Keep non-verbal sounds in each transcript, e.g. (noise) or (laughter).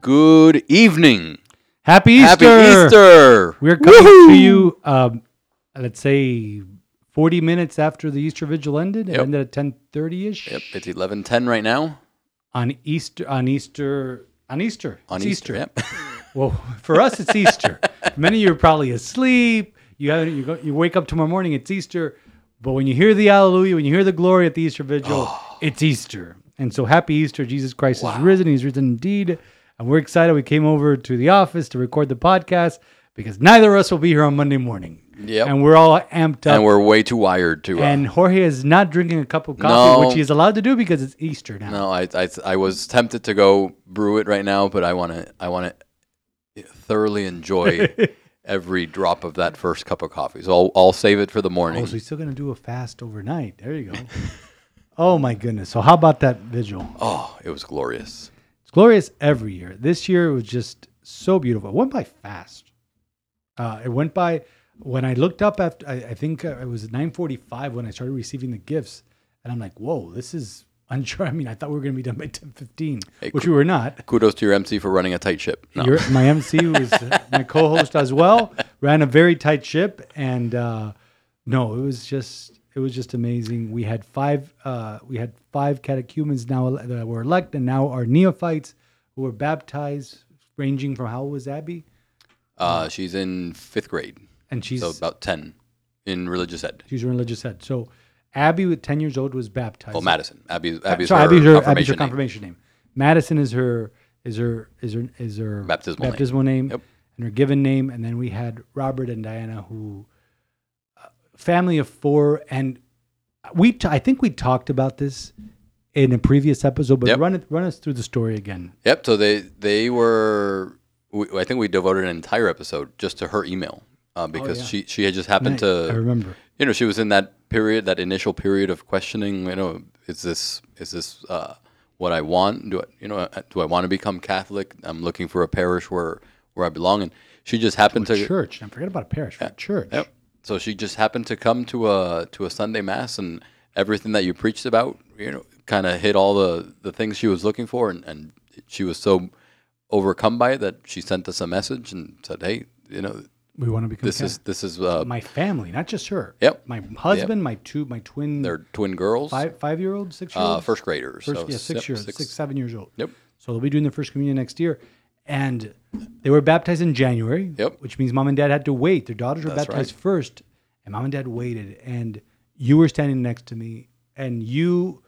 Good evening. Happy Easter! Happy Easter. We're coming to you, um, let's say, 40 minutes after the Easter Vigil ended. It Yep. ended at 10:30 ish Yep, it's 11:10 right now on Easter. On Easter. On Easter. on It's Easter. Yep. (laughs) Well, for us, it's Easter. Many of you are probably asleep. You have you go, you wake up tomorrow morning. It's Easter, but when you hear the Alleluia, when you hear the glory at the Easter Vigil, (sighs) it's Easter. And so, happy Easter! Jesus Christ is risen. He's risen indeed, and we're excited. We came over to the office to record the podcast because neither of us will be here on Monday morning. Yep. and we're all amped up. and we're way too wired to. Uh, and Jorge is not drinking a cup of coffee, No. which he is allowed to do because it's Easter now. no, I, I I was tempted to go brew it right now, but I want to I want to thoroughly enjoy (laughs) every drop of that first cup of coffee. So I'll, I'll save it for the morning. Oh, so he's still gonna do a fast overnight. There you go. (laughs) oh my goodness. So how about that vigil? oh, it was glorious. It's glorious every year. This year it was just so beautiful. It went by fast. Uh, it went by when I looked up after. I, I think uh, it was 9:45 when I started receiving the gifts, and I'm like, "Whoa, this is unsure." (laughs) I mean, I thought we were going to be done by 10:15, Hey, which we were not. Kudos to your MC for running a tight ship. No. Your, my MC (laughs) was my co-host as well. Ran a very tight ship, and uh, no, it was just it was just amazing. We had five uh, we had five catechumens now that were elected, and now are neophytes who were baptized, ranging from how old was Abby, Uh, she's in fifth grade, and she's so about ten in religious ed. she's in religious ed. So Abby, with ten years old, was baptized. Oh, Madison. Abby's, Uh, Abby's, sorry, her, Abby's her, confirmation Abby's her name. confirmation name. Madison is her is her is her is her Baptismal name. baptismal name, Yep. and her given name. And then we had Robert and Diana, who family of four, and we t- I think we talked about this in a previous episode, but Yep. run it run us through the story again. Yep. So they they were. We, I think we devoted an entire episode just to her email uh, because Oh, yeah. she she had just happened Nice. I to remember. you know she was in that period that initial period of questioning. You know, is this is this uh, what I want? Do I you know uh, do I want to become Catholic? I'm looking for a parish where where I belong, and she just happened to Church. And forget about a parish. for Church. Yep. So she just happened to come to a to a Sunday mass, and everything that you preached about, you know, kind of hit all the the things she was looking for, and, and she was so overcome by it that she sent us a message and said, "Hey, you know, We want to become this is this is uh, my family, not just her. Yep. My husband, my two, my twin, they're twin girls, five five year old, six year uh, old, first graders, First, so yeah, six yep, years, six, seven years old. Yep. So they'll be doing their first communion next year, and they were baptized in January. Yep. Which means mom and dad had to wait. Their daughters were That's baptized right. first, and mom and dad waited. And you were standing next to me, and you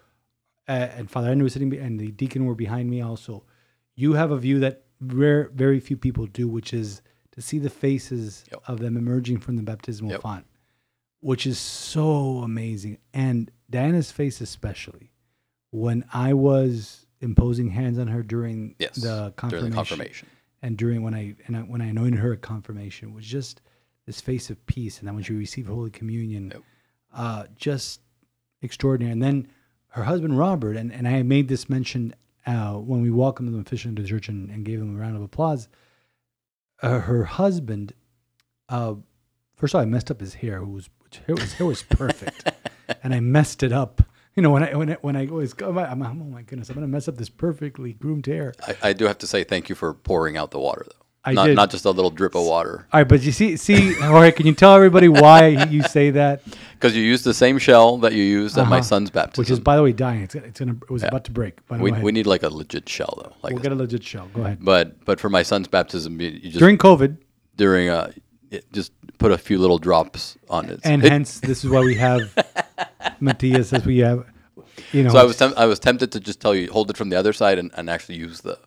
uh, and Father Andrew was sitting, be- and the deacon were behind me. Also, you have a view that rare, very few people do, which is to see the faces Yep. of them emerging from the baptismal Yep. font, which is so amazing. And Diana's face, especially, when I was imposing hands on her during yes, the confirmation, during the confirmation. and during when I and I, when I anointed her at confirmation was just this face of peace, and then when she received Holy Communion, uh, just extraordinary. And then her husband Robert, and, and I made this mention uh, when we welcomed them officially into the church and, and gave them a round of applause. Uh, her husband, uh, first of all, I messed up his hair. It was was, it was perfect, (laughs) and I messed it up. (laughs) You know, when I when I, when I always go, I'm, I'm, oh my goodness, I'm gonna mess up this perfectly groomed hair. I, I do have to say thank you for pouring out the water, though. I not did. not just a little drip of water, All right, but you see, see, Jorge, can you tell everybody why you say that? (laughs) because you used the same shell that you used at my Uh-huh. son's baptism. Which is, by the way, dying. It's, it's gonna, it was about to break. But we, go ahead. we need like a legit shell though. Like we'll a- get a legit shell. Go ahead. But but for my son's baptism, you, you just During COVID, during uh, it, just put a few little drops on it. and It- (laughs) hence this is why we have Matthias as we have. You know, so I was tem- I was tempted to just tell you hold it from the other side and, and actually use the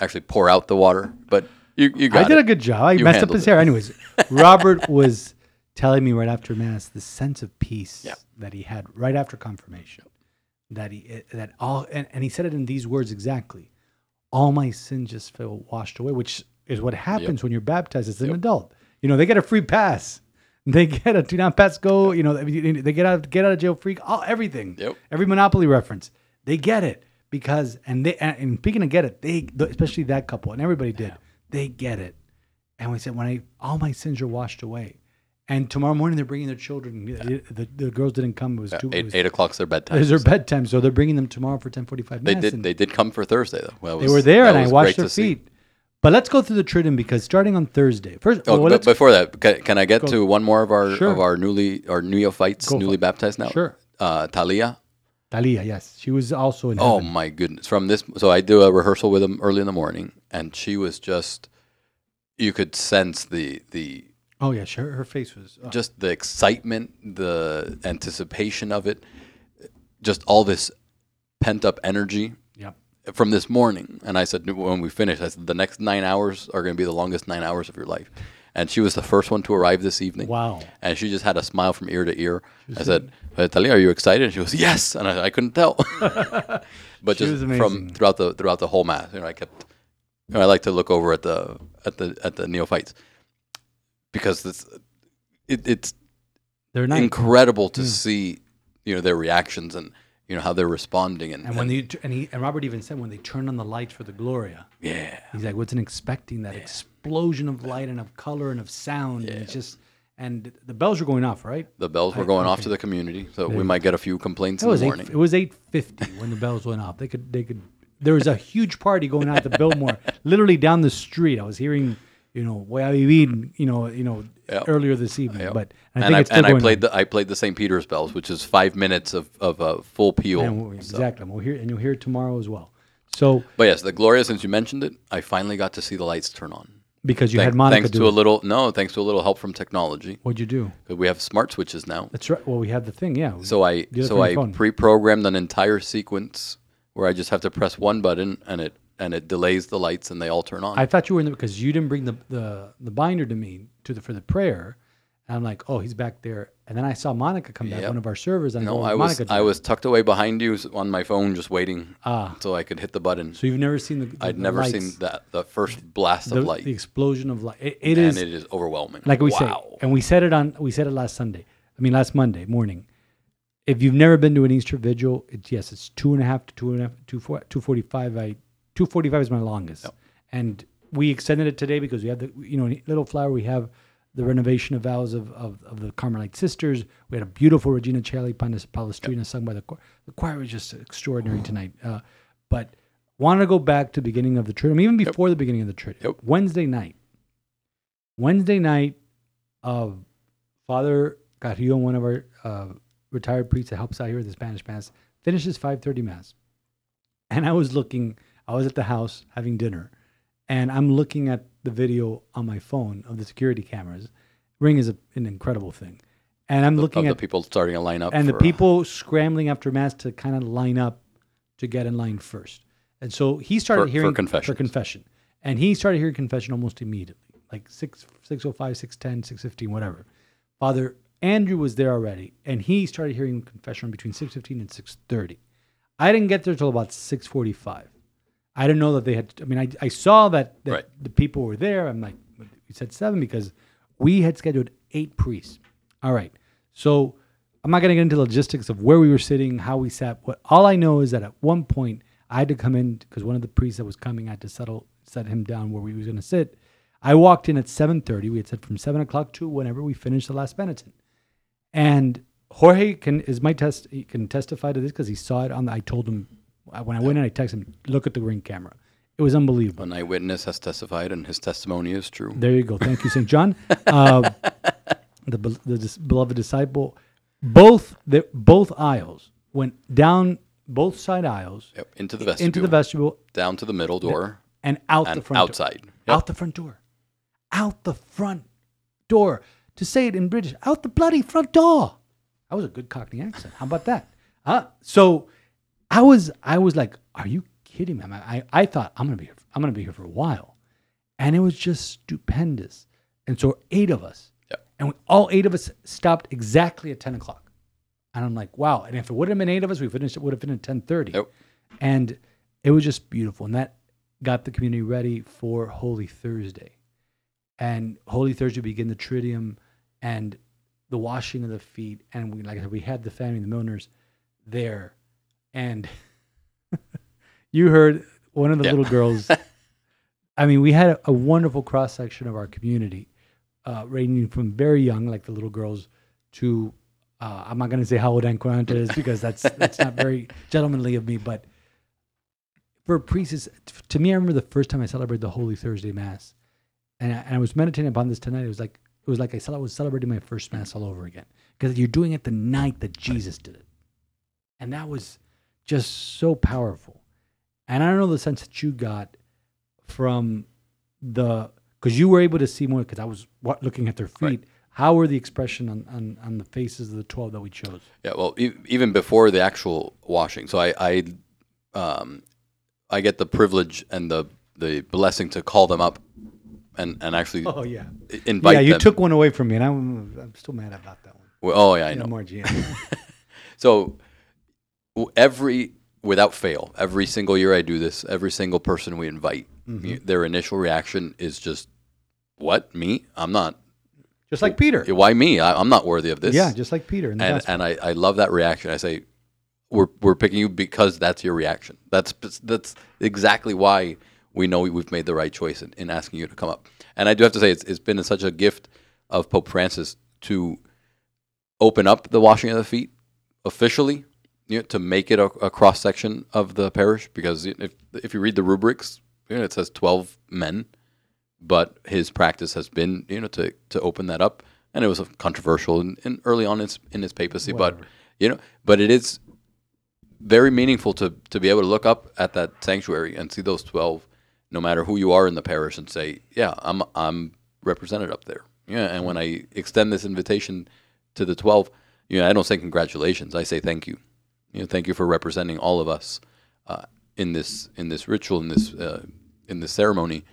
actually pour out the water, but you you got I did it. a good job. I You messed up his it. hair. Anyways, Robert was telling me right after mass the sense of peace Yeah. that he had right after confirmation. That he eh, that all and, and he said it in these words exactly. all my sins just feel washed away, which is what happens when you're baptized as an adult. You know, they get a free pass. They get a do not pass go. You know, they get out get out of jail free. All everything. Yep. Every Monopoly reference, they get it because and they and, and speaking of get it, they especially that couple and everybody did. They get it, and we said when I all my sins are washed away, and tomorrow morning they're bringing their children. The, the, the girls didn't come. It was too. it Eight, was, eight o'clock's their bedtime. it was their bedtime, so they're bringing them tomorrow for ten forty five. They did. They did come for Thursday though. Well, it They were there, and I was washed their feet. see. But let's go through the Triduum because starting on Thursday, first, Oh, well, but before that, can, can I get to one more of our Sure. of our newly our neophytes, Go newly it. baptized now? Sure. Uh, Talia. Talia, yes, she was also in. Oh heaven. my goodness! From this, so I do a rehearsal with them early in the morning, and she was just, you could sense the the oh yeah, she, her, face was. uh, just the excitement, the anticipation of it, just all this pent up energy. From this morning. And I said when we finished, I said the next nine hours are going to be the longest nine hours of your life. And she was the first one to arrive this evening. Wow. And she just had a smile from ear to ear. I said, "Uh, Talia, are you excited? And she goes, yes. And I, I couldn't tell. (laughs) but She just from throughout the throughout the whole mass, you know, I kept. You know, I like to look over at the at the at the neophytes because it's it, it's They're nice. incredible to see you know their reactions and you know how they're responding and, and when they and he and Robert even said when they turned on the lights for the Gloria, yeah he's like, wasn't expecting that explosion of light and of color and of sound. And it's just and the bells were going off, right? the bells were going off to the community so we might get a few complaints in the eight, morning it was eight fifty when the bells went off. They could they could. There was a huge party going on at the Biltmore, (laughs) literally down the street. I was hearing, you know, Voy a vivir, you know, you know, Yeah. earlier this evening. Yeah. But I and think I, and I played on. the I played the St. Peter's bells, which is five minutes of, of a full peal. And we'll- So- exactly. And we'll hear and you'll hear it tomorrow as well. So But yes, the Gloria. Since you mentioned it, I finally got to see the lights turn on. because you Thank- had Monica thanks to a little no, thanks to a little help from technology. What'd you do? We have smart switches now. That's right. Well, we have the thing. Yeah. So I so I pre-programmed an entire sequence where I just have to press one button and it and it delays the lights and they all turn on. I thought you were in the because you didn't bring the, the the binder to me to the for the prayer. And I'm like, oh, he's back there. And then I saw Monica come back, Yep. one of our servers. And no, I was Monica, I was tucked away behind you on my phone, just waiting, Ah. so I could hit the button. So you've never seen the. the I'd the never lights, seen that the first blast the, of light, the explosion of light. It, it and is it is overwhelming. like we wow. say, and we said it on we said it last Sunday. I mean, last Monday morning. If you've never been to an Easter vigil, it's yes, it's two and a half to two and a half two four two forty five. I two forty five is my longest, and we extended it today because we have the you know Little Flower we have the renovation of vows of, of, of the Carmelite sisters. We had a beautiful Regina Panis Palestrina sung by the choir. The choir was just extraordinary tonight. Uh, but wanted to go back to the beginning of the Triduum, even before the beginning of the Triduum. Yep. Wednesday night. Wednesday night, uh, Father Carrillo, one of our uh, retired priests that helps out here at the Spanish Mass, finishes 5.30 Mass. And I was looking, I was at the house having dinner, and I'm looking at the video on my phone of the security cameras. Ring is a, an incredible thing. And I'm looking the at people starting a lineup and the for, uh, people scrambling after mass to kind of line up to get in line first. And so he started For- for hearing confession, and he started hearing confession almost immediately, like six six oh five, six ten, six fifteen, whatever. Father Andrew was there already, and he started hearing confession between six fifteen and six thirty. I didn't get there till about six forty five. I didn't know that they had. I mean, I, I saw that, that Right. the people were there. I'm like, we said seven because we had scheduled eight priests. All right. So I'm not going to get into the logistics of where we were sitting, how we sat. What all I know is that at one point I had to come in because one of the priests that was coming had to settle set him down where we was going to sit. I walked in at 7:30. We had said from seven o'clock to whenever we finished the last penitent. And Jorge can is my test. He can testify to this because he saw it on. The, I told him when I went in. I texted him, look at the ring camera. It was unbelievable. An eyewitness has testified, and his testimony is true. There you go. Thank you, St. John. (laughs) Uh, the, be- the dis- beloved disciple. Both the both aisles went down both side aisles Yep, into the vestibule, into the vestibule down to the middle door, and out the and front door. outside. Yep. Out the front door. Out the front door. To say it in British, out the bloody front door. That was a good Cockney accent. How about that? Uh, so I was I was like, are you kidding me? I, I, I thought I'm gonna be here, I'm gonna be here for a while. And it was just stupendous. And so eight of us, Yep. and we, all eight of us stopped exactly at 10 o'clock. And I'm like, wow. And if it would have been eight of us, we finished it would have been at 10:30 Yep. and it was just beautiful. And that got the community ready for Holy Thursday. And Holy Thursday begin the Triduum and the washing of the feet. And we, like I said, we had the family, the Milners, there. And (laughs) you heard one of the Yeah. little girls. (laughs) I mean, we had a, a wonderful cross section of our community, uh, ranging from very young, like the little girls, to uh, I'm not going to say how old Anquanta is because that's that's not very (laughs) gentlemanly of me. But for priests, to me, I remember the first time I celebrated the Holy Thursday Mass, and I, and I was meditating upon this tonight. It was like it was like I, I was celebrating my first Mass all over again because you're doing it the night that Jesus did it, and that was just so powerful. And I don't know the sense that you got from the because you were able to see more because I was wa- looking at their feet. Right. How were the expression on, on, on the faces of the twelve that we chose? Yeah, well, e- even before the actual washing, so I, I, um, I get the privilege and the the blessing to call them up, and and actually Oh yeah, invite yeah. You them. took one away from me, and I'm I'm still mad about that one. Well, oh yeah, I know. more GM. (laughs) So every without fail, every single year I do this, every single person we invite, Mm-hmm. their initial reaction is just, "What me? I'm not. just like Peter. Why me? I, I'm not worthy of this." Yeah, just like Peter and gospel. and I, I love that reaction. I say, we're we're picking you because that's your reaction. That's that's exactly why we know we've made the right choice in, in asking you to come up. And I do have to say, it's it's been such a gift of Pope Francis to open up the washing of the feet officially, you know, to make it a, a cross section of the parish. Because if if you read the rubrics, you know, it says twelve men, but his practice has been, you know, to to open that up, and it was controversial in, in early on in his, in his papacy, but you know, but it is very meaningful to to be able to look up at that sanctuary and see those twelve, no matter who you are in the parish, and say, yeah, I'm I'm represented up there. Yeah, and when I extend this invitation to the twelve, you know, I don't say congratulations. I say thank you. You know, thank you for representing all of us uh, in this in this ritual in this uh, in this ceremony.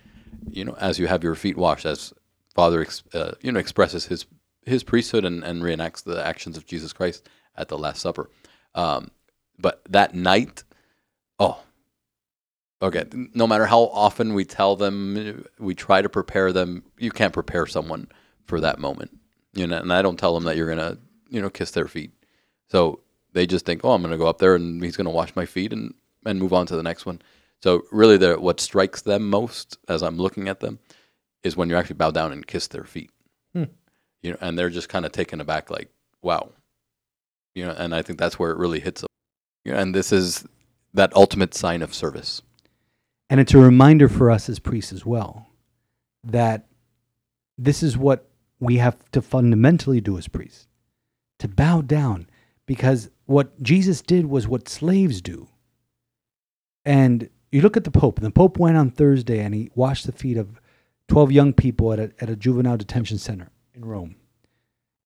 You know, as you have your feet washed, as Father ex- uh, you know expresses his his priesthood and, and reenacts the actions of Jesus Christ at the Last Supper. Um, but that night, oh, okay. No matter how often we tell them, we try to prepare them. You can't prepare someone for that moment, you know. And I don't tell them that you're gonna, you know, kiss their feet. So they just think, oh, I'm gonna go up there and he's gonna wash my feet and and move on to the next one. So really, what strikes them most as I'm looking at them is when you actually bow down and kiss their feet. Hmm. You know, and they're just kind of taken aback, like, wow. You know, and I think that's where it really hits them. You know, and this is that ultimate sign of service. And it's a reminder for us as priests as well that this is what we have to fundamentally do as priests to bow down because what Jesus did was what slaves do. And you look at the Pope, and the Pope went on Thursday and he washed the feet of 12 young people at a, at a juvenile detention center in Rome.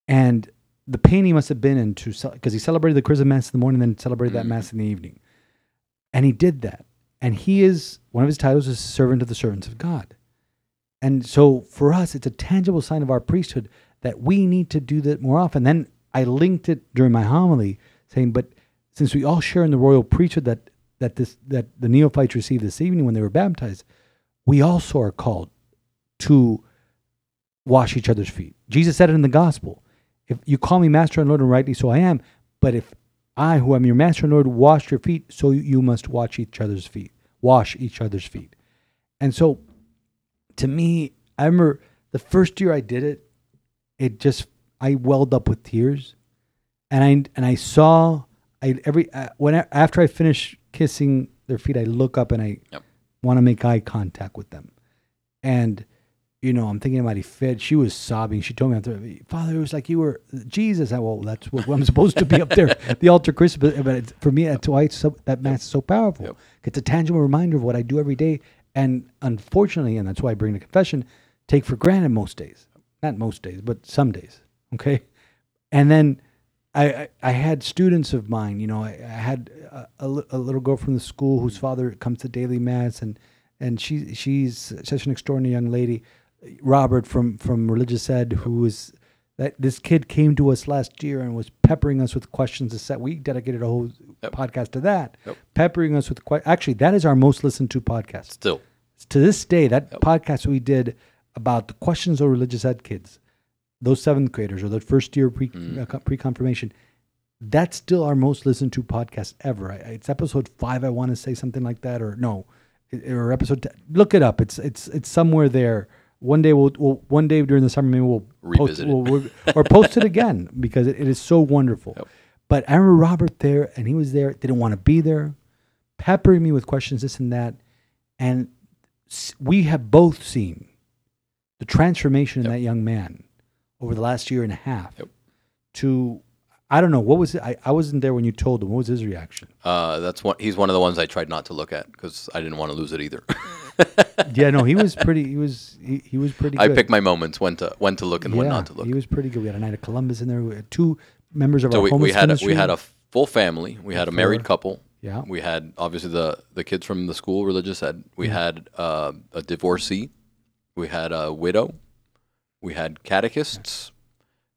And the pain he must have been in to because he celebrated the Chrism Mass in the morning, and then celebrated that Mhm. Mass in the evening. And he did that. And he is one of his titles is servant of the servants of God. And so for us, it's a tangible sign of our priesthood that we need to do that more often. Then I linked it during my homily, saying, but since we all share in the royal priesthood that that this that the neophytes received this evening when they were baptized, we also are called to wash each other's feet. Jesus said it in the gospel. If you call me master and Lord, and rightly so I am, but if I, who am your master and Lord, wash your feet, so you must watch each other's feet. Wash each other's feet. And so to me, I remember the first year I did it, it just I welled up with tears, and I and I saw I every uh, when I, after I finish kissing their feet, I look up and I Yep. want to make eye contact with them, and you know I'm thinking about he fed. She was sobbing. She told me after, Father, it was like you were Jesus. I well, that's what I'm supposed to be up there, the alter Christ. But, for me, that's why it's so, that mass is so powerful. Yep. It's a tangible reminder of what I do every day, and unfortunately, and that's why I bring the confession, take for granted most days. Not most days, but some days. Okay, and then I I, had students of mine. You know, I, I had a, a, a little girl from the school whose mm. father comes to daily mass, and and she she's such an extraordinary young lady. Robert from from Religious Ed, who was that this kid came to us last year and was peppering us with questions. To set we dedicated a whole Yep. podcast to that, Yep. peppering us with que- actually that is our most listened to podcast. Still, To this day, that Yep. podcast we did about the questions of religious ed kids, those seventh graders or the first year pre mm. uh, pre confirmation. That's still our most listened to podcast ever. I, it's episode five, I want to say something like that, or no, or episode. 10. Look it up. It's it's it's somewhere there. One day we'll, we'll one day during the summer maybe we'll post Revisit it. we'll, we'll- or post it again (laughs) because it, it is so wonderful. Yep. But I remember Robert there, and he was there, didn't want to be there, peppering me with questions, this and that, and we have both seen the transformation in Yep. that young man over the last year and a half. Yep. To I don't know what was it. I, I wasn't there when you told him. What was his reaction? Uh, that's one. He's one of the ones I tried not to look at because I didn't want to lose it either. (laughs) yeah, no, he was (laughs) pretty. He was he, he was pretty. Good. I good. pick my moments when to when to look and when not to look. He was pretty good. We had a Knight of Columbus in there. We had two members of so our we, we had a, we had a full family. We had a married couple. Yeah. We had obviously the the kids from the school religious ed. We Yeah. had uh, a divorcee. We had a widow. We had catechists.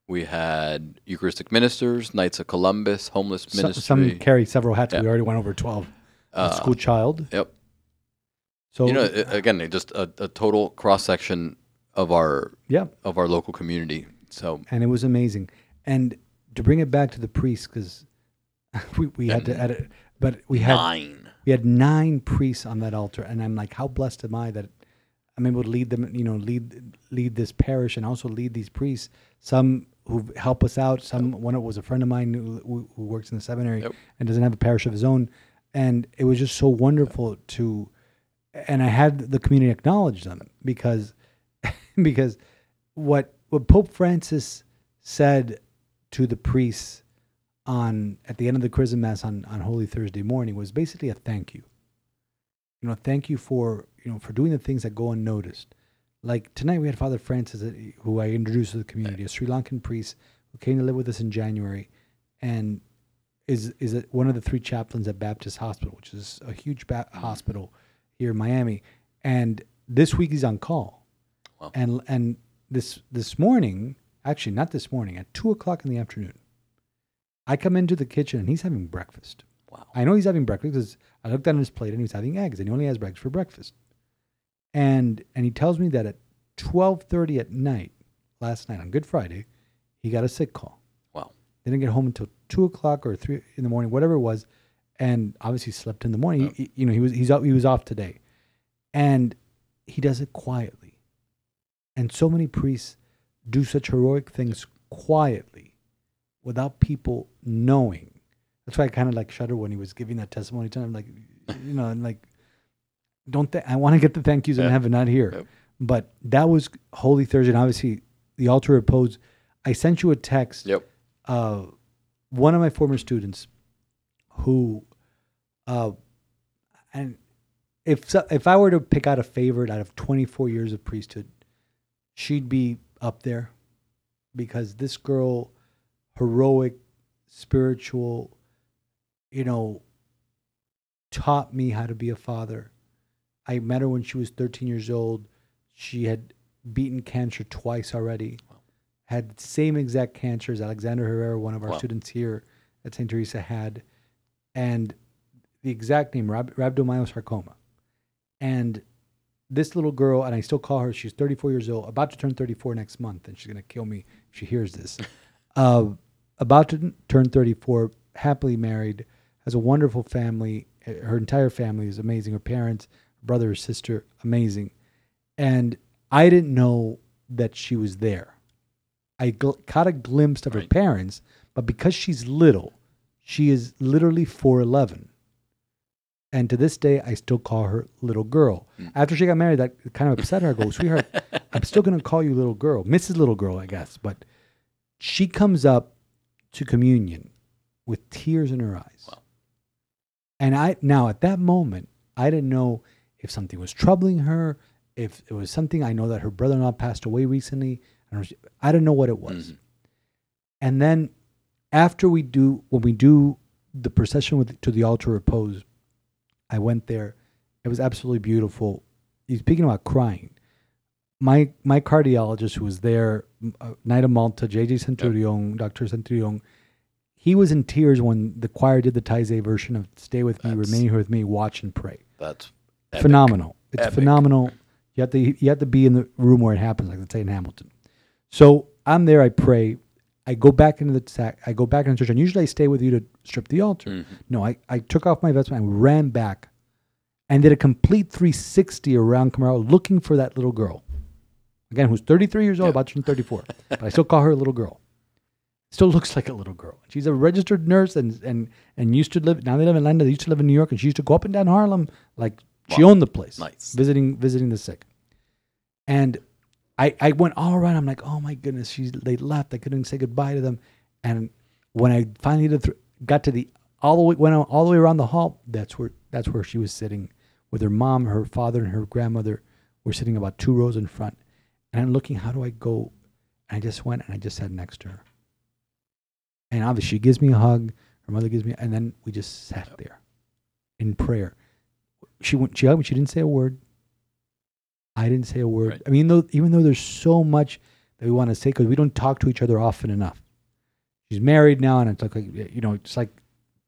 We had Eucharistic ministers, Knights of Columbus, homeless some, ministry. some carry several hats. We already went over twelve. A uh, school child. Yep. So you know, again, just a, a total cross section of our yeah, of our local community. So and it was amazing. And to bring it back to the priests, because (laughs) we, we had to edit, but we had nine. we had nine priests on that altar, and I'm like, how blessed am I that I'm able to lead them, you know, lead lead this parish and also lead these priests. Some who help us out. Some one of was a friend of mine who, who- works in the seminary Yep. and doesn't have a parish of his own, and it was just so wonderful to. And I had the community acknowledge them because (laughs) because what what Pope Francis said to the priests on at the end of the chrism mass on, on holy thursday morning was basically a thank you you know thank you for you know for doing the things that go unnoticed like tonight we had father francis uh, who i introduced to the community a sri lankan priest who came to live with us in january and is is one of the three chaplains at baptist hospital which is a huge ba- hospital here in miami and this week he's on call Wow. and and this this morning actually not this morning at two o'clock in the afternoon I come into the kitchen and he's having breakfast. Wow. I know he's having breakfast because I looked at his plate and he was having eggs and he only has eggs for breakfast. And and he tells me that at twelve thirty at night, last night on Good Friday, he got a sick call. Wow. Didn't get home until two o'clock or three in the morning, whatever it was, and obviously slept in the morning. He- he- you know, he was he's out, he was off today, and he does it quietly. And so many priests do such heroic things quietly, without people knowing. That's why I kind of like shudder when he was giving that testimony to him, like, you know, and like, don't th- I want to get the thank yous in heaven, not here. Yep. But that was Holy Thursday, and obviously the altar of repose. I sent you a text Yep. uh, one of my former students who uh, and if so, if I were to pick out a favorite out of 24 years of priesthood she'd be up there because this girl heroic spiritual you know taught me how to be a father I met her when she was 13 years old she had beaten cancer twice already had the same exact cancer as Alexander Herrera, one of our Wow. students here at St. Teresa, had, and the exact name, rhab- rhabdomyosarcoma. And this little girl, and I still call her, she's 34 years old, about to turn 34 next month, and she's going to kill me if she hears this. (laughs) uh, about to turn 34, happily married, has a wonderful family. Her entire family is amazing. Her parents, brother, her sister, amazing. And I didn't know that she was there. I gl- caught a glimpse of her parents, but because she's little, she is literally 4'11. And to this day, I still call her little girl. Mm. After she got married, that kind of upset her. I go, (laughs) sweetheart, I'm still going to call you little girl, Mrs. Little Girl, I guess. But she comes up to communion with tears in her eyes. Wow. And I now at that moment, I didn't know if something was troubling her, if it was something. I know that her brother-in-law passed away recently. I don't, know what it was. Mhm. And then after we do when we do the procession with to the altar of repose, I went there. It was absolutely beautiful. He's speaking about crying. My my cardiologist who was there, uh, of Malta, JJ Centurion, Dr. Centurion, he was in tears when the choir did the Taizé version of "Stay with Me, That's- Remain Here with Me, Watch and Pray." That's epic. Phenomenal, It's Epic. phenomenal. You have to you have to be in the room where it happens, like let's say in Hamilton. So I'm there. I pray. I go back into the sack. I go back into church, and usually I stay with you to strip the altar. Mm-hmm. No, I, I took off my vestment and ran back, and did a complete 360 around Camaro, looking for that little girl. Again, who's 33 years old, about to turn 34, but I still call her a little girl. Still looks like a little girl. She's a registered nurse and and and used to live. Now they live in London. They used to live in New York, and she used to go up and down Harlem like she Wow. owned the place. Nice. visiting visiting the sick. And I I went all around. I'm like, oh my goodness, she's they left. I couldn't say goodbye to them. And when I finally did th- got to the all the way went all the way around the hall, that's where that's where she was sitting with her mom, her father, and her grandmother were sitting about two rows in front. And I'm looking, how do I go? And I just went and I just sat next to her. And obviously, she gives me a hug. Her mother gives me, and then we just sat there in prayer. She went. She hugged me. She didn't say a word. I didn't say a word. Right. I mean, though, even though there's so much that we want to say because we don't talk to each other often enough. She's married now, and it's like you know, it's like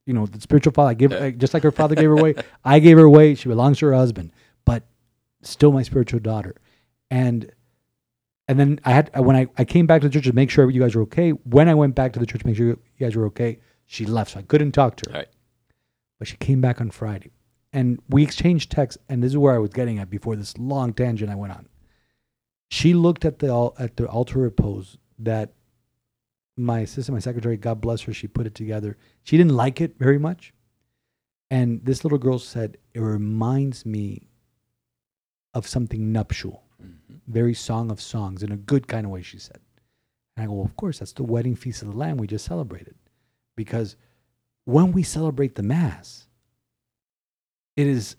you know, the spiritual father. I give like, just like her father gave her away. (laughs) I gave her away. She belongs to her husband, but still my spiritual daughter. And and then I had when I, I came back to the church to make sure you guys were okay. When I went back to the church to make sure you guys were okay, she left, so I couldn't talk to her. Right. But she came back on Friday, and we exchanged texts. And this is where I was getting at before this long tangent I went on. She looked at the at the altar repose that my assistant, my secretary, God bless her, she put it together. She didn't like it very much, and this little girl said, "It reminds me of something nuptial." Mhm. very Song of Songs in a good kind of way, she said. And I go, well, of course, that's the wedding feast of the Lamb we just celebrated. Because when we celebrate the Mass, it is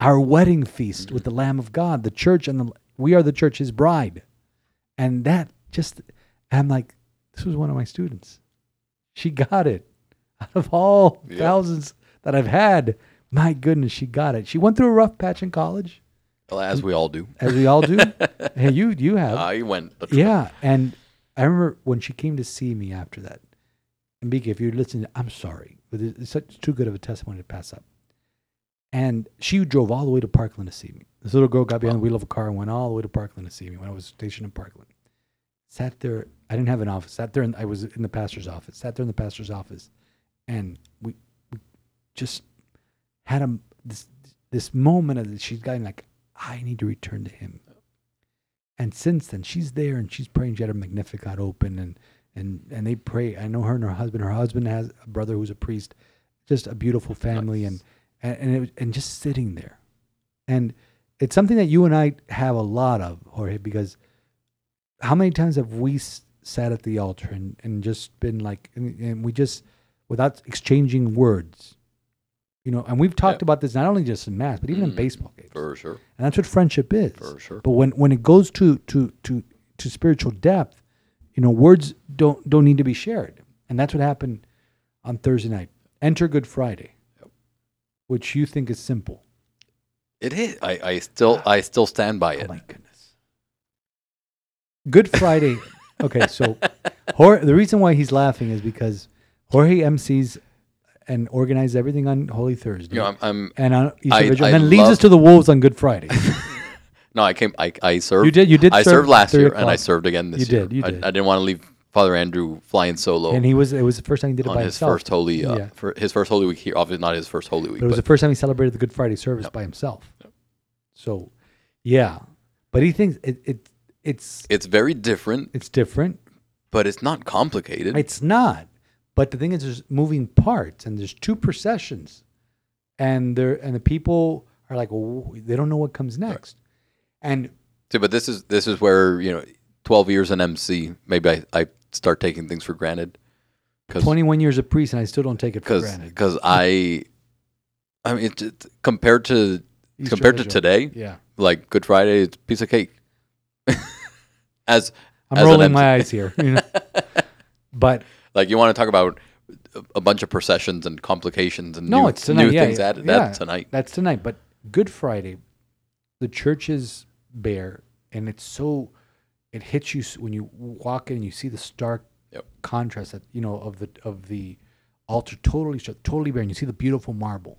our wedding feast with the mm-hmm. Lamb of God, the church, and the, we are the church, his bride. And that just, I'm like, this was one of my students. She got it. (laughs) Out of all Yeah. thousands that I've had, my goodness, she got it. She went through a rough patch in college Well, as we all do. as we all do. (laughs) hey, you you have. I went. yeah, and I remember when she came to see me after that. And Bika, if you're listening, I'm sorry, but it's such too good of a testimony to pass up. And she drove all the way to Parkland to see me. This little girl got behind the wheel of a car and went all the way to Parkland to see me when I was stationed in Parkland. Sat there. I didn't have an office. Sat there, and I was in the pastor's office. Sat there in the pastor's office, and we, we just had a this this moment of she's gotten like I need to return to him. And since then, she's there and she's praying. She had her Magnificat open and and and they pray. I know her and her husband. Her husband has a brother who's a priest. Just a beautiful family and and and, it, and just sitting there, and it's something that you and I have a lot of, Jorge, because how many times have we s- sat at the altar and, and just been like, and, and we just, without exchanging words, you know, and we've talked Yeah. about this not only just in mass, but even in Mm, baseball games. For sure. And that's what friendship is. For sure. But when, when it goes to, to, to, to spiritual depth, you know, words don't, don't need to be shared. And that's what happened on Thursday night. Enter Good Friday, which you think is simple. It is. I, I still I still stand by it. Oh my goodness. Good Friday. (laughs) okay, so Jorge, the reason why he's laughing is because Jorge MCs and organizes everything on Holy Thursday. You know, I'm, I'm and on Easter I- Vigil, I and then leads us to the wolves on Good Friday. (laughs) no. I came. I I served. You did- you did I serve served last year, and I served again this You year. did, you I, did. I didn't want to leave Father Andrew flying solo and he was it was the first time he did it on by his himself. first holy. Uh, Yeah. For his first holy week here. Obviously, not his first holy week. But it was but the first time he celebrated the Good Friday service by himself. So, yeah, but he thinks it, it it's it's very different, it's different. but it's not complicated. It's not. But the thing is, there's moving parts, and there's two processions, and there and the people are like, well, they don't know what comes next, and See, but this is this is where you know, twelve years in MC, maybe I, I start taking things for granted. Because 21 years of priest, and I still don't take it for because granted. because I, I mean, it's, it's- compared to Easter compared to Vigil. today, yeah, like Good Friday, it's a piece of cake. (laughs) As I'm as an rolling MC my (laughs) eyes here, you know. but like you want to talk about a- a bunch of processions and complications and No, new, it's tonight. new yeah, things yeah, added. yeah. That's tonight. That's tonight. But Good Friday, the church is bare, and it's so it hits you when you walk in and you see the stark Yep. contrast that you know of the of the altar totally totally bare, and you see the beautiful marble.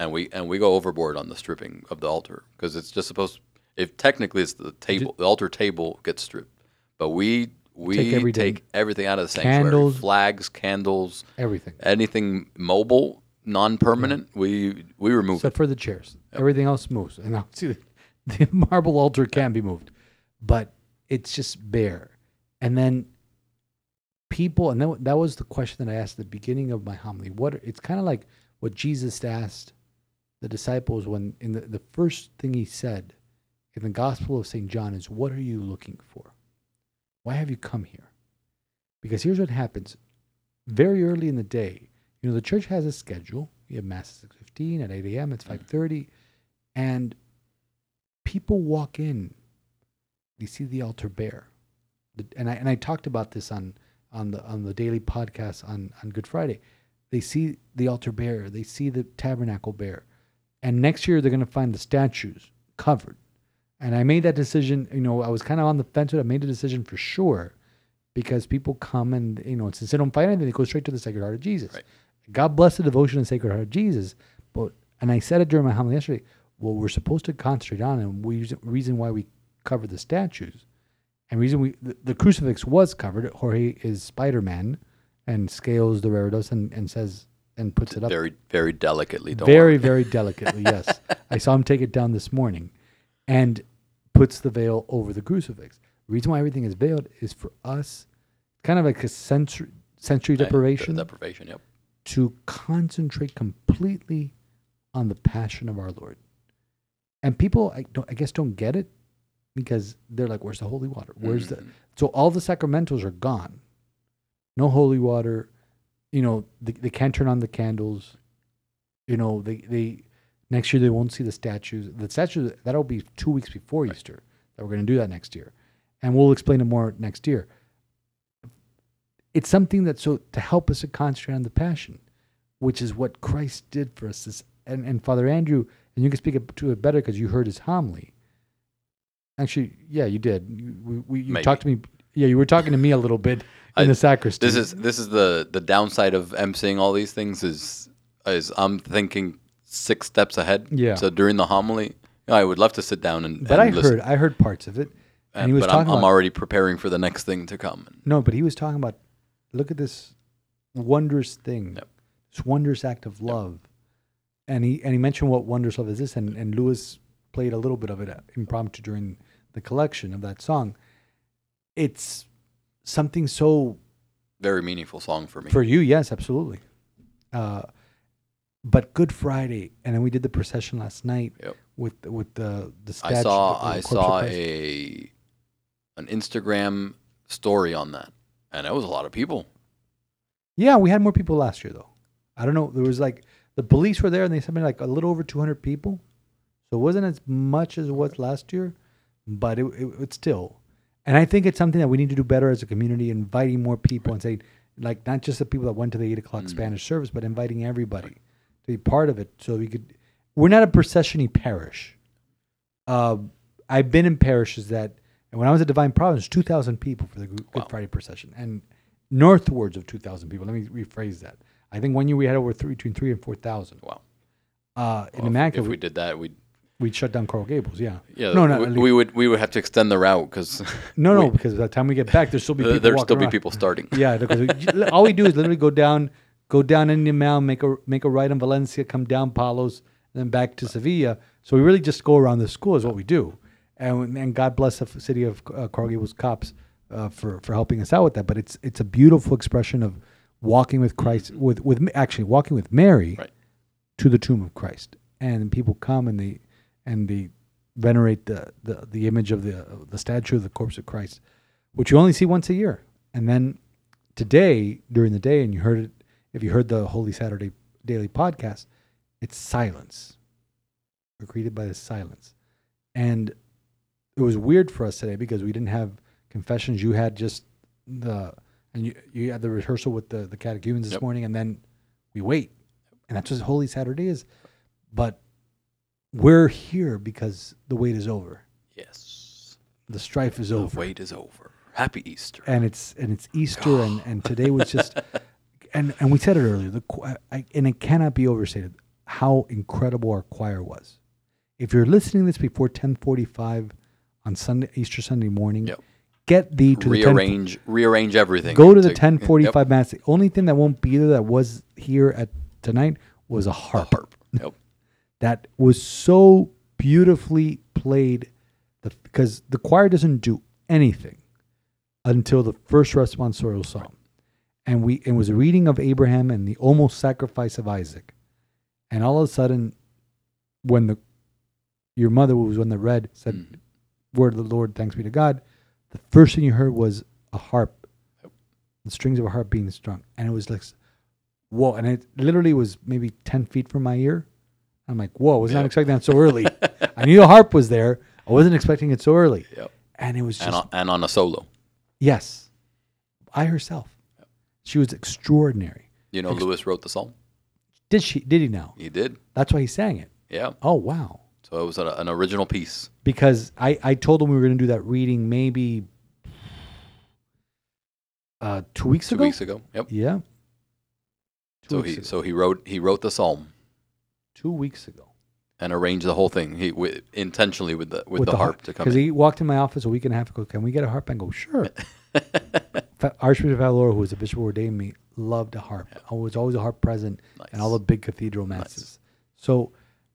and we and we go overboard on the stripping of the altar because it's just supposed. If technically it's the table, the altar table gets stripped, but we we Take take, everything. everything out of the sanctuary: Candles. flags, candles, Everything. anything mobile, non-permanent. We we remove except for the chairs. Everything else moves, and obviously (laughs) the, the marble altar can be moved, but it's just bare. And then people, and then that was the question that I asked at the beginning of my homily. What it's kind of like what Jesus asked the disciples when in the, the first thing he said in the Gospel of St. John is, "What are you looking for? Why have you come here?" Because here's what happens: very early in the day, you know, the church has a schedule. You have mass at six fifteen, at eight a.m. It's five thirty, and people walk in. They see the altar bare, The- and I and I talked about this on on the on the daily podcast on on Good Friday. They see the altar bare. They see the tabernacle bare, and next year they're going to find the statues covered. And I made that decision. You know, I was kind of on the fence with. it. I made a decision for sure because people come and you know since they don't find anything, they go straight to the Sacred Heart of Jesus. Right. God bless the devotion and Sacred Heart of Jesus. But and I said it during my homily yesterday. What we're supposed to concentrate on, and we reason why we cover the statues, and reason we the, the crucifix was covered. Jorge is Spider Man, and scales the reredos and, and says and puts it up very very delicately. Don't very worry. very delicately. (laughs) Yes, I saw him take it down this morning, and puts the veil over the crucifix. The reason why everything is veiled is for us, kind of like a sensory sensory deprivation, deprivation. Yep. to concentrate completely on the passion of our Lord. And people, I, don't, I guess, don't get it because they're like, "Where's the holy water? Where's the?" Mhm. So all the sacramentals are gone. No holy water. You know, they, they can't turn on the candles. You know, they they next year they won't see the statues. The statues that'll be two weeks before Easter that we're going to do that next year, and we'll explain it more next year. It's something that so to help us to concentrate on the passion, which is what Christ did for us. This, and and Father Andrew, and you can speak to it better because you heard his homily. Actually, yeah, you did. You, we, we, you Maybe. talked to me. Yeah, you were talking to me a little bit in I- the sacristy. This is this is the the downside of emceeing all these things is is I'm thinking six steps ahead. Yeah. So during the homily, I would love to sit down and. but and I listen, heard I heard parts of it, and, and- he was but talking I'm, I'm already preparing for the next thing to come. no, but he was talking about look at this wondrous thing, Yep. this wondrous act of love, and he and he mentioned what wondrous love is this, and and Lewis played a little bit of it uh, impromptu during the collection of that song. It's something so Very meaningful song for me. For you, yes, absolutely. Uh, but Good Friday, and then we did the procession last night Yep. with with the the statue. I saw the- the I saw a an Instagram story on that, and it was a lot of people. Yeah, we had more people last year though. I don't know. There was like the police were there, and they said like a little over two hundred people. So it wasn't as much as it was last year, but it, it it's still. And I think it's something that we need to do better as a community, inviting more people and saying, like, not just the people that went to the eight o'clock Mm. Spanish service, but inviting everybody to be part of it. So we could. We're not a procession parish. Uh, I've been in parishes that, and when I was at Divine Providence, two thousand people for the Good Wow. Friday procession, and northwards of two thousand people. Let me rephrase that. I think one year we had over three, between three and four thousand. Wow. Uh, in Well, if- Immaculate, if we we, did that, we'd we'd shut down Coral Gables. Yeah. yeah, No, no, we, we would we would have to extend the route because (laughs) No, no, because by the time we get back, there'll still be people. walking still be around. people starting. Yeah, (laughs) because we, all we do is literally go down, go down Indian Mound, make a make a right in Valencia, come down Palos, and then back to Sevilla. So we really just go around the school is what we do, and and God bless the city of uh, Coral Gables cops uh, for for helping us out with that. But it's it's a beautiful expression of walking with Christ with with actually walking with Mary Right. to the tomb of Christ, and people come and they and they venerate the the, the image of the the statue of the corpse of Christ, which you only see once a year, and then today during the day and you heard it if you heard the holy saturday daily podcast it's silence. We're greeted by the silence. And it was weird for us today because we didn't have confessions. You had just the and you, you had the rehearsal with the, the catechumens this Yep. morning and then we wait. And that's what holy saturday is. But we're here because the wait is over Yes, the strife is the over The wait is over. Happy Easter. and it's and it's Easter, and and today was just, (laughs) and and we said it earlier. The I, and it cannot be overstated. how incredible our choir was. If you're listening to this before 10:45 on Sunday Easter Sunday morning, Yep. get thee to the 10, rearrange rearrange everything. go to the Yep. 10:45 mass. The only thing that won't be there that was here at tonight was a A harp harp. Yep. That was so beautifully played because the choir doesn't do anything until the first responsorial psalm and we it was a reading of abraham and the almost sacrifice of isaac. And all of a sudden when the your mother was when the read said Mm. word of the lord thanks be to god the first thing you heard was a harp. The strings of a harp being strung. And it was like whoa. And it literally was maybe 10 feet from my ear i'm like whoa i was not expecting that so early i knew the harp was there i wasn't expecting it so early Yep. and it was just And on, and on a solo. yes i herself she was extraordinary You know, Lewis wrote the song. did she did he now He did. that's why he sang it Yeah. oh wow So it was a, an original piece. because I, I told him we were going to do that reading maybe uh, two weeks Two ago. weeks ago. Yep. Yeah. Two So weeks he ago. so he wrote he wrote the psalm two weeks ago and arranged the whole thing. He wi intentionally with the with, the, harp to come because he walked in my office a week and a half ago. Can we get a harp? And go sure. (laughs) Archbishop Valor, who was a bishop who ordained me, loved a harp. I was always a harp present in all the big cathedral masses. So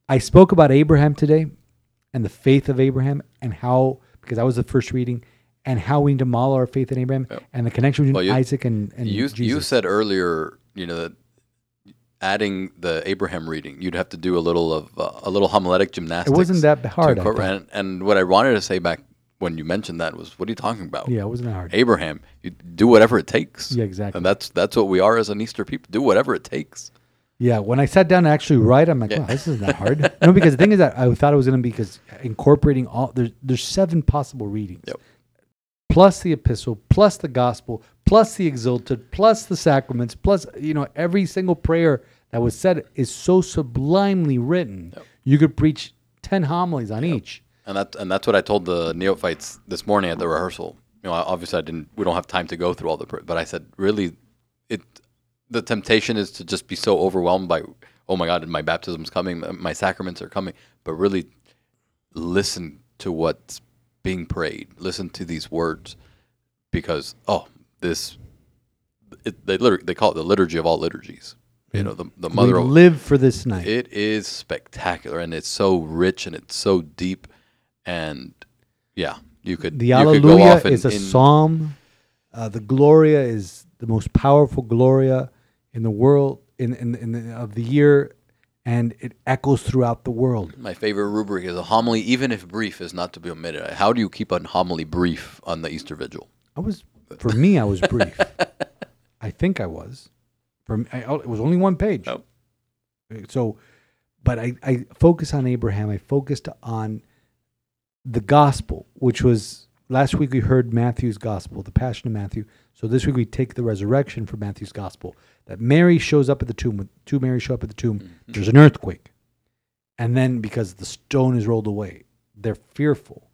I spoke about Abraham today and the faith of Abraham and how because that was the first reading and how we need to model our faith in Abraham Yep. and the connection between Well, you- Isaac and, and you Jesus. you said earlier, you know, that adding the Abraham reading, you'd have to do a little of uh, a little homiletic gymnastics. it wasn't that hard. and, and what I wanted to say back when you mentioned that was, what are you talking about? Yeah, it wasn't that hard. Abraham, you do whatever it takes. Yeah, exactly. And that's that's what we are as an Easter people. Do whatever it takes. Yeah, when I sat down to actually write, I'm like, Yeah. wow, this isn't that hard. (laughs) no, because the thing is that I thought it was going to be because incorporating all there's there's seven possible readings, Yep. plus the epistle, plus the gospel, plus the Exsultet, plus the sacraments, plus you know every single prayer that was said is so sublimely written. Yep. You could preach ten homilies on each. And that and that's what I told the neophytes this morning at the rehearsal. You know, obviously I didn't. We don't have time to go through all the. But I said, really, it. The temptation is to just be so overwhelmed by, oh my God, my baptism's coming, my sacraments are coming. But really, listen to what's being prayed. Listen to these words, because oh, this. It, they literally they call it the liturgy of all liturgies. You know, the the mother we live for this night. it is spectacular and it's so rich and it's so deep and yeah, you could The you could go Alleluia off in- is a psalm. Uh, the Gloria is the most powerful Gloria in the world in in, in the, of the year, and it echoes throughout the world. My favorite rubric is a homily, even if brief, is not to be omitted. How do you keep a homily brief on the Easter Vigil? I was for me, I was brief. (laughs) I think I was. For me, I, it was only one page. Oh. So, but I, I focused on Abraham. I focused on the gospel, which was last week we heard Matthew's gospel, the Passion of Matthew. So this week we take the resurrection from Matthew's gospel. That Mary shows up at the tomb. When two Marys show up at the tomb, mm-hmm. there's an earthquake, and then because the stone is rolled away, they're fearful,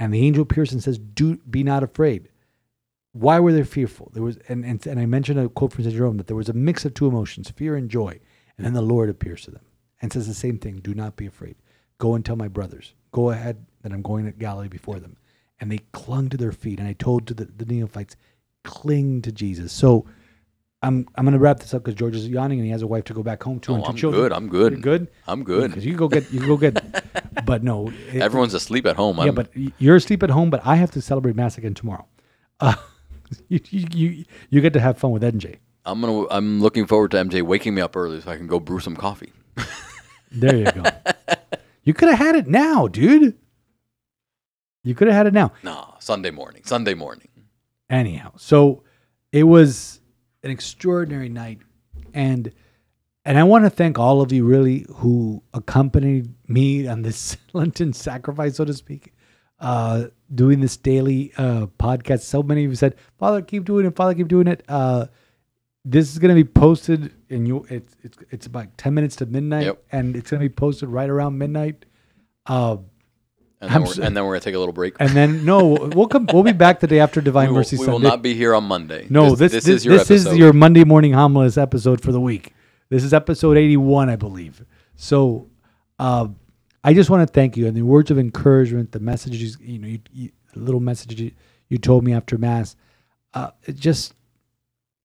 and the angel appears and says, "Do be not afraid." Why were they fearful? There was, and, and and I mentioned a quote from Saint Jerome that there was a mix of two emotions, fear and joy, and then the Lord appears to them and says the same thing: "Do not be afraid. Go and tell my brothers. Go ahead that I'm going to Galilee before them." And they clung to their feet, and I told to the, the neophytes, "Cling to Jesus." So, I'm I'm going to wrap this up because George is yawning and he has a wife to go back home to Oh, and two I'm children. good. I'm good. You're good. I'm good. Because you can go get you go get, (laughs) but no, it- Everyone's asleep at home. yeah, I'm, but you're asleep at home, but I have to celebrate Mass again tomorrow. Uh, (laughs) you, you, you, get to have fun with NJ. I'm gonna. I'm looking forward to MJ waking me up early so I can go brew some coffee. There you go. (laughs) you could have had it now, dude. You could have had it now. Nah, Sunday morning. Sunday morning. Anyhow, so it was an extraordinary night, and and I want to thank all of you really who accompanied me on this (laughs) Lenten sacrifice, so to speak, uh, doing this daily uh, podcast. So many of you said, "Father, keep doing it. Father, keep doing it." Uh, this is going to be posted, and you it's it's it's about ten minutes to midnight, Yep. and it's going to be posted right around midnight. Uh, And then, we're, so- and then we're gonna take a little break. and then (laughs) no, we'll come. We'll be back the day after Divine we will, Mercy we Sunday. will not be here on Monday. No, this this, this, is, episode. your Monday morning homilist episode for the week. This is episode eighty one, I believe. So, uh, I just want to thank you and the words of encouragement, the messages, you know, you, you, the little messages you, you told me after mass. Uh, it just,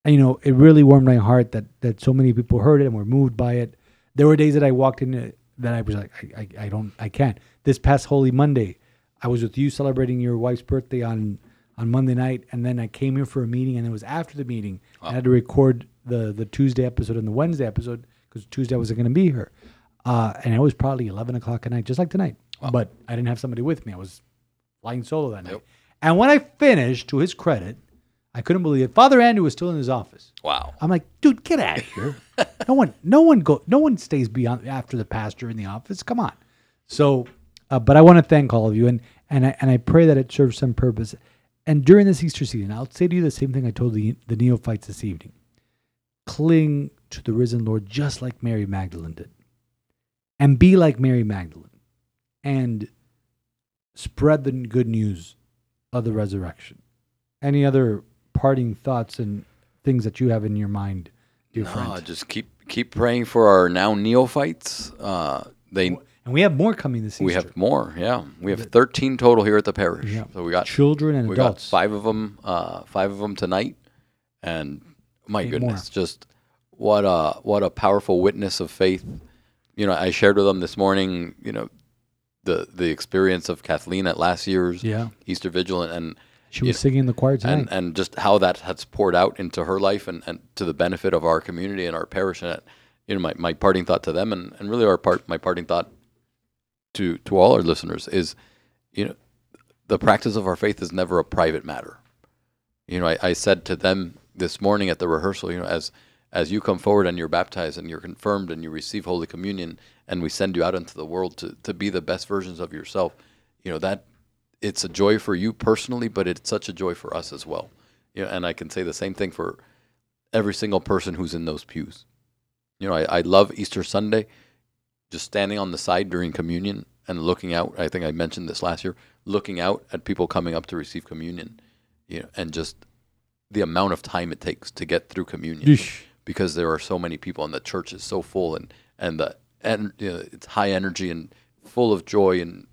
you know, it really warmed my heart that that so many people heard it and were moved by it. There were days that I walked in uh, that I was like, I, I, I don't, I can't. This past Holy Monday, I was with you celebrating your wife's birthday on on Monday night, and then I came here for a meeting, and it was after the meeting. I had to record the the Tuesday episode and the Wednesday episode because Tuesday I wasn't going to be here, uh, and it was probably eleven o'clock at night, just like tonight. But I didn't have somebody with me. I was flying solo that night. Yep. And when I finished, to his credit, I couldn't believe it. Father Andrew was still in his office. Wow. I'm like, dude, get out of here. (laughs) no one, no one go, no one stays beyond after the pastor in the office. Come on. So, uh, but I want to thank all of you, and and I and I pray that it serves some purpose. And during this Easter season, I'll say to you the same thing I told the the neophytes this evening: cling to the risen Lord, just like Mary Magdalene did, and be like Mary Magdalene, and spread the good news of the resurrection. Any other parting thoughts and things that you have in your mind, dear No, friend? just keep keep praying for our now neophytes. Uh, they And we have more coming this Easter. we have more. Yeah, we have 13 total here at the parish. Yeah. So we got children and we got adults. five of them. Uh, five of them tonight, and my Eight goodness, just what a what a powerful witness of faith. You know, I shared with them this morning. You know, the the experience of Kathleen at last year's Yeah. Easter Vigil, and, and She was singing in the choir tonight. and and just how that has poured out into her life and, and to the benefit of our community and our parish and you know my, my parting thought to them and, and really our part my parting thought to to all our listeners is you know the practice of our faith is never a private matter you know I, I said to them this morning at the rehearsal you know as as you come forward and you're baptized and you're confirmed and you receive holy communion and we send you out into the world to, to be the best versions of yourself you know that it's a joy for you personally, but it's such a joy for us as well. You know, and I can say the same thing for every single person who's in those pews. You know, I, I love Easter Sunday, just standing on the side during communion and looking out. I think I mentioned this last year, looking out at people coming up to receive communion, you know, and just the amount of time it takes to get through communion Yeesh. Because there are so many people and the church is so full and and the and you know, it's high energy and full of joy and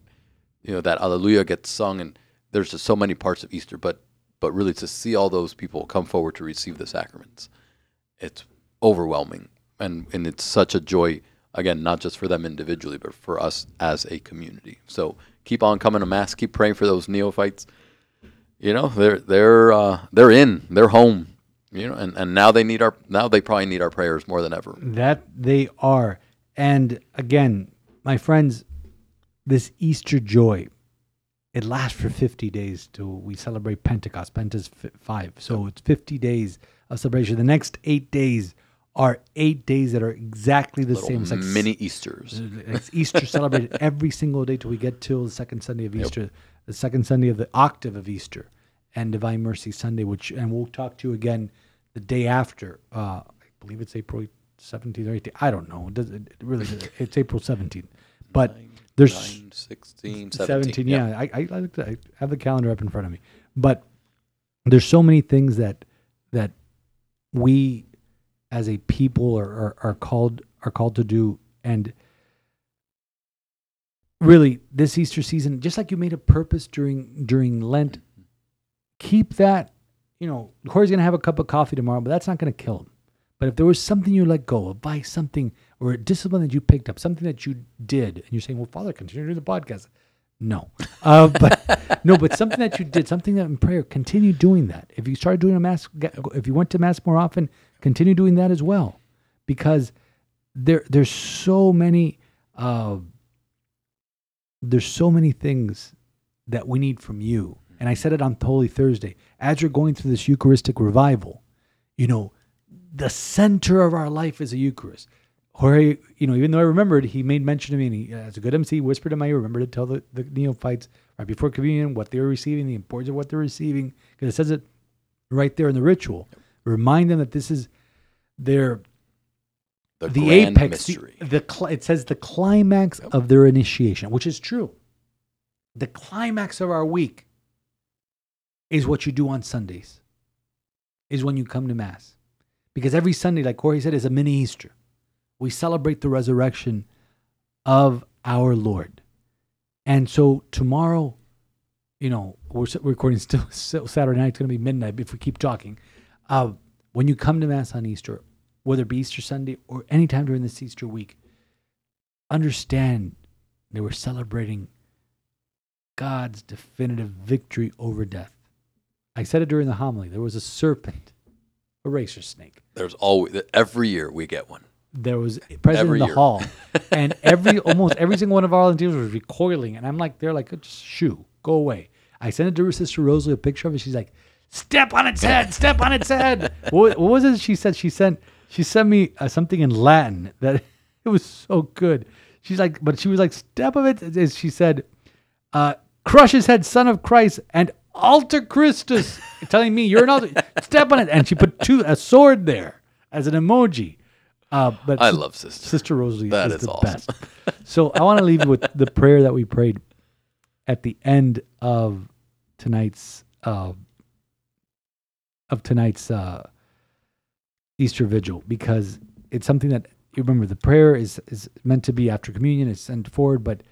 you know that Alleluia gets sung and there's just so many parts of Easter, but but really to see all those people come forward to receive the sacraments, it's overwhelming and and it's such a joy again not just for them individually but for us as a community. So keep on coming to mass, keep praying for those neophytes. You know they're they're uh, they're in, they're home. You know, and, and now they need our now they probably need our prayers more than ever. That they are. And again, my friends, this Easter joy, it lasts for 50 days till we celebrate Pentecost. Pentecost f- five. So it's 50 days of celebration. The next eight days are eight days that are exactly the Little same. It's like mini Easters. (laughs) It's Easter celebrated (laughs) every single day till we get till the second Sunday of Easter, the second Sunday of the octave of Easter, and Divine Mercy Sunday. Which and we'll talk to you again the day after. Uh, I believe it's April seventeenth or eighteenth. I don't know. It, does, it really it's April seventeenth. But there's 9, 16, 17. 17 yeah, I, I, I, I have the calendar up in front of me but there's so many things that that we as a people are, are, are called are called to do and really this easter season just like you made a purpose during during lent keep that you know corey's gonna have a cup of coffee tomorrow but that's not gonna kill him. But if there was something you let go of by something or a discipline that you picked up something that you did and you're saying well father continue to do the podcast. No. (laughs) Uh, but no but something that you did something that in prayer continue doing that. If you started doing a mass if you went to mass more often continue doing that as well. Because there there's so many uh, there's so many things that we need from you and i said it on holy thursday as you're going through this eucharistic revival you know the center of our life is a eucharist Jorge, you know, even though I remembered, he made mention to me, and he, uh, as a good MC, whispered in my ear, remember to tell the, the neophytes right before communion what they were receiving, the importance of what they're receiving, because it says it right there in the ritual. Remind them that this is their The, the grand apex. The, mystery. the cli- it says the climax of their initiation, which is true. The climax of our week is what you do on Sundays. Is when you come to mass, because every Sunday, like Corey said, is a mini Easter. We celebrate the resurrection of our Lord. And so tomorrow, you know, we're recording still, (laughs) Saturday night. It's going to be midnight if we keep talking. Uh, when you come to Mass on Easter, whether it be Easter Sunday or any time during this Easter week, understand they were celebrating God's definitive victory over death. I said it during the homily. There was a serpent, a racer snake. There's always every year we get one. There was present Every in the year. hall, (laughs) and every almost every single one of our volunteers was recoiling, and I'm like, they're like, just shoo, go away. I sent it to her sister Rosalie a picture of it. She's like, step on its head, step on its head. (laughs) What, what was it? She said she sent she sent me uh, something in Latin that (laughs) it was so good. She's like, but she was like, step of it. She said, uh, crush his head, son of Christ, and alter Christus, telling me you're an (laughs) altar. Step on it, and she put two a sword there as an emoji. Uh, but I love sister. Sister Rosalie That is is the awesome. best. So I want to leave you with the prayer that we prayed at the end of tonight's uh, of tonight's uh, Easter Vigil because it's something that you remember. The prayer is is meant to be after communion. It's sent forward, but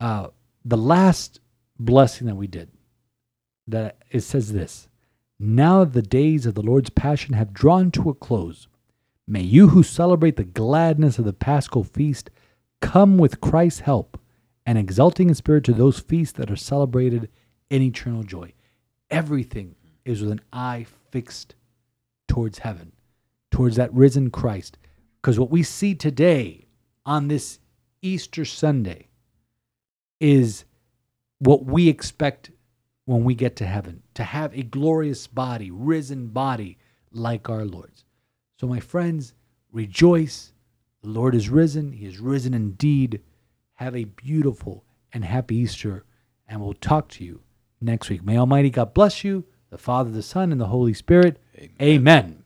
uh, the last blessing that we did that it says this: Now the days of the Lord's passion have drawn to a close. May you who celebrate the gladness of the Paschal feast come with Christ's help and exulting in spirit to those feasts that are celebrated in eternal joy. Everything is with an eye fixed towards heaven, towards that risen Christ. Because what we see today on this Easter Sunday is what we expect when we get to heaven to have a glorious body, risen body like our Lord's. So, my friends, rejoice. The Lord is risen. He is risen indeed. Have a beautiful and happy Easter, and we'll talk to you next week. May Almighty God bless you, the Father, the Son, and the Holy Spirit. Amen.